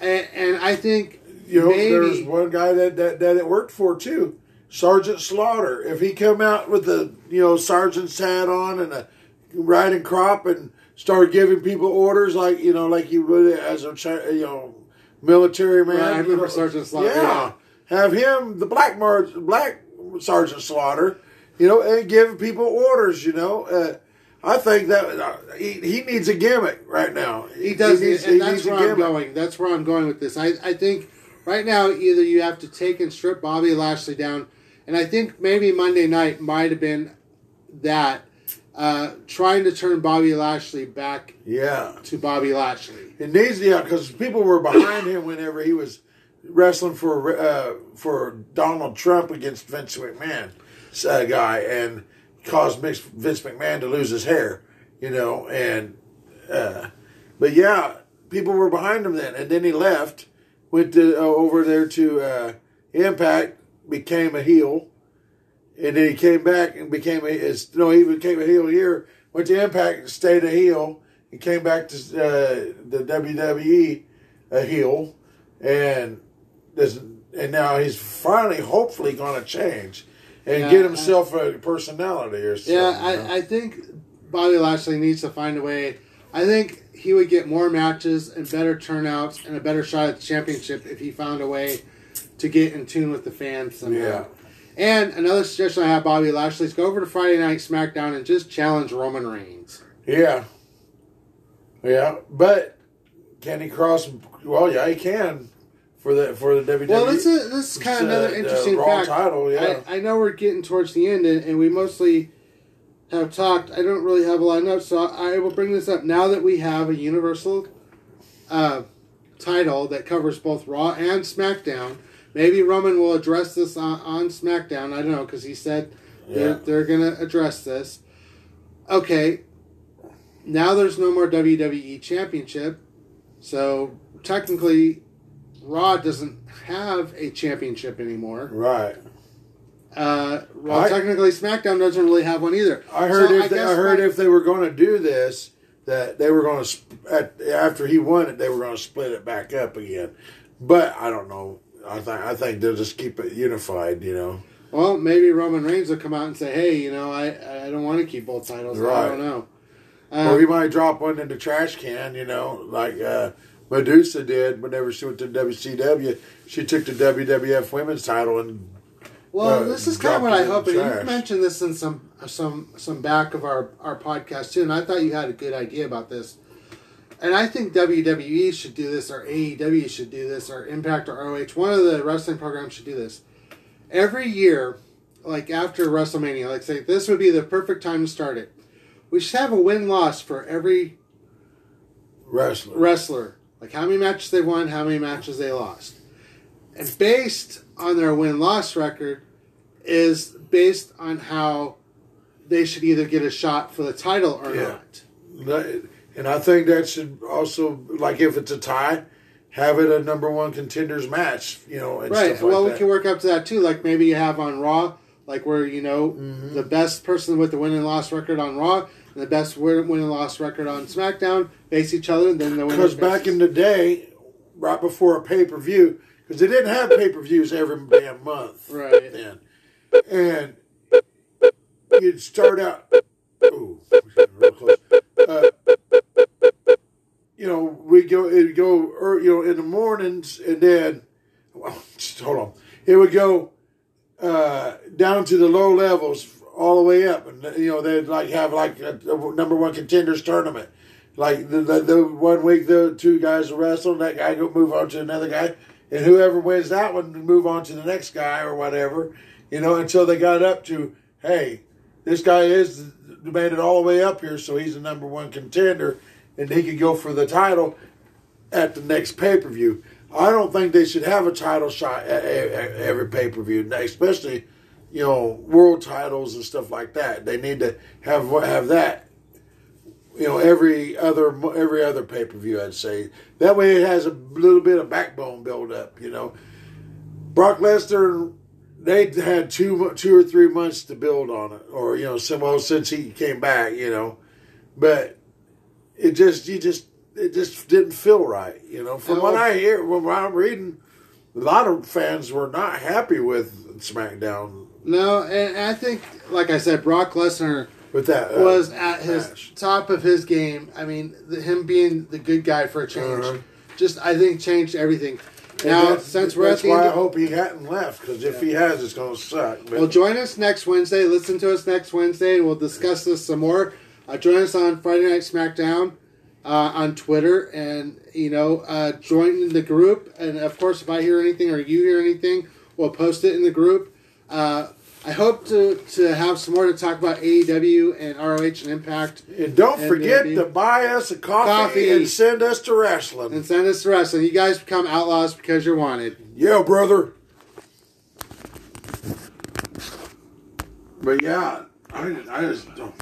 and, and I think You know, maybe there's one guy that, that that it worked for too, Sergeant Slaughter. If he come out with the you know sergeant's hat on and a riding crop and start giving people orders like you know like you would as a you know military man. Right, I remember Sergeant Slaughter, Yeah. yeah. have him the black Mar- black Sergeant Slaughter, you know, and give people orders. You know. Uh, I think that uh, he, he needs a gimmick right now. He does, needs- and he that's where I'm going. That's where I'm going with this. I, I think right now either you have to take and strip Bobby Lashley down, and I think maybe Monday night might have been that uh, trying to turn Bobby Lashley back Yeah. to Bobby Lashley. It needs to yeah, because people were behind him whenever he was wrestling for uh, for Donald Trump against Vince McMahon, uh, guy, and caused Vince McMahon to lose his hair, you know, and uh, but yeah, people were behind him then, and then he left, went to uh, over there to uh, Impact, became a heel, and then he came back and became a no, he became a heel here, went to Impact and stayed a heel. He came back to uh, the WWE a heel, and this, and now he's finally, hopefully, going to change and Yeah, get himself a personality or something. Yeah, you know? I, I think Bobby Lashley needs to find a way. I think he would get more matches and better turnouts and a better shot at the championship if he found a way to get in tune with the fans somehow. Yeah. And another suggestion I have, Bobby Lashley, is go over to Friday Night SmackDown and just challenge Roman Reigns. yeah, yeah. But can he cross? Well, yeah, he can for the for the WWE. Well, this is this is kind of Uh, another the interesting Raw fact. title, yeah. I, I know we're getting towards the end, and, and we mostly have talked. I don't really have a lot of notes, so I will bring this up now that we have a universal uh, title that covers both Raw and SmackDown. Maybe Roman will address this on, on SmackDown. I don't know because he said they're, they're going to address this. Okay, now there's no more WWE Championship, so technically Raw doesn't have a championship anymore. right. Uh, well, I- technically SmackDown doesn't really have one either. I heard So if they, I heard my- if they were going to do this, that they were going to after he won it, they were going to split it back up again. But I don't know. I think I think they'll just keep it unified. You know. Well, maybe Roman Reigns will come out and say, "Hey, you know, I I don't want to keep both titles. I don't know." or he Um, might drop one in the trash can. You know, like uh, Madusa did whenever she went to WCW. She took the WWF Women's title and well, uh, this is kind of what I hope. And you trash. mentioned this in some some some back of our our podcast too, and I thought you had a good idea about this. And I think WWE should do this, or AEW should do this, or Impact or ROH. One of the wrestling programs should do this. Every year, like after WrestleMania, like say this would be the perfect time to start it. We should have a win loss for every wrestler. wrestler. Like how many matches they won, how many matches they lost. And based on their win loss record is based on how they should either get a shot for the title or Yeah. not. And I think that should also, like, if it's a tie, have it a number one contenders match, you know, and Right. stuff like well, that. we can work up to that too. Like maybe you have on Raw, like where you know Mm-hmm. the best person with the win and loss record on Raw the best win and loss record on SmackDown face each other. And then the. Because back in the day, right before a pay per view, because they didn't have pay per views every damn month. Right. Then, and you'd start out. Ooh, real close. Uh, you know, we go. It'd go. er, You know, in the mornings, and then. Well, [laughs] just hold on. It would go uh, down to the low levels all the way up, and you know they'd like have like a, a number one contenders tournament. Like the, the, the one week the two guys wrestle, and that guy go move on to another guy, and whoever wins that one move on to the next guy or whatever. You know, until they got up to hey, this guy is made it all the way up here, so he's the number one contender, and he could go for the title at the next pay per view. I don't think they should have a title shot at every pay per view, especially you know world titles and stuff like that. They need to have have that. You know, every other every other pay per view, I'd say that way it has a little bit of backbone build up. You know, Brock Lesnar, they had two two or three months to build on it, or you know, some well since he came back. You know, but it just you just it just didn't feel right. You know, from what I hear, from what I'm reading, a lot of fans were not happy with SmackDown no, and I think, like I said, Brock Lesnar with that. uh, was at his match. top of his game. I mean, the, him being the good guy for a change, Uh-huh. just I think changed everything. And Now, since we're at the why end, I hope he hadn't left because if he has, it's going to suck. But well, join us next Wednesday. Listen to us next Wednesday, and we'll discuss this some more. Uh, join us on Friday Night SmackDown uh, on Twitter, and you know, uh, join the group. And of course, if I hear anything or you hear anything, we'll post it in the group. Uh, I hope to to have some more to talk about AEW and ROH and Impact. and don't and forget to buy us a coffee, Coffee. and send us to wrestling. and send us to wrestling. You guys become outlaws because you're wanted. Yeah, brother. But yeah, I, I just don't.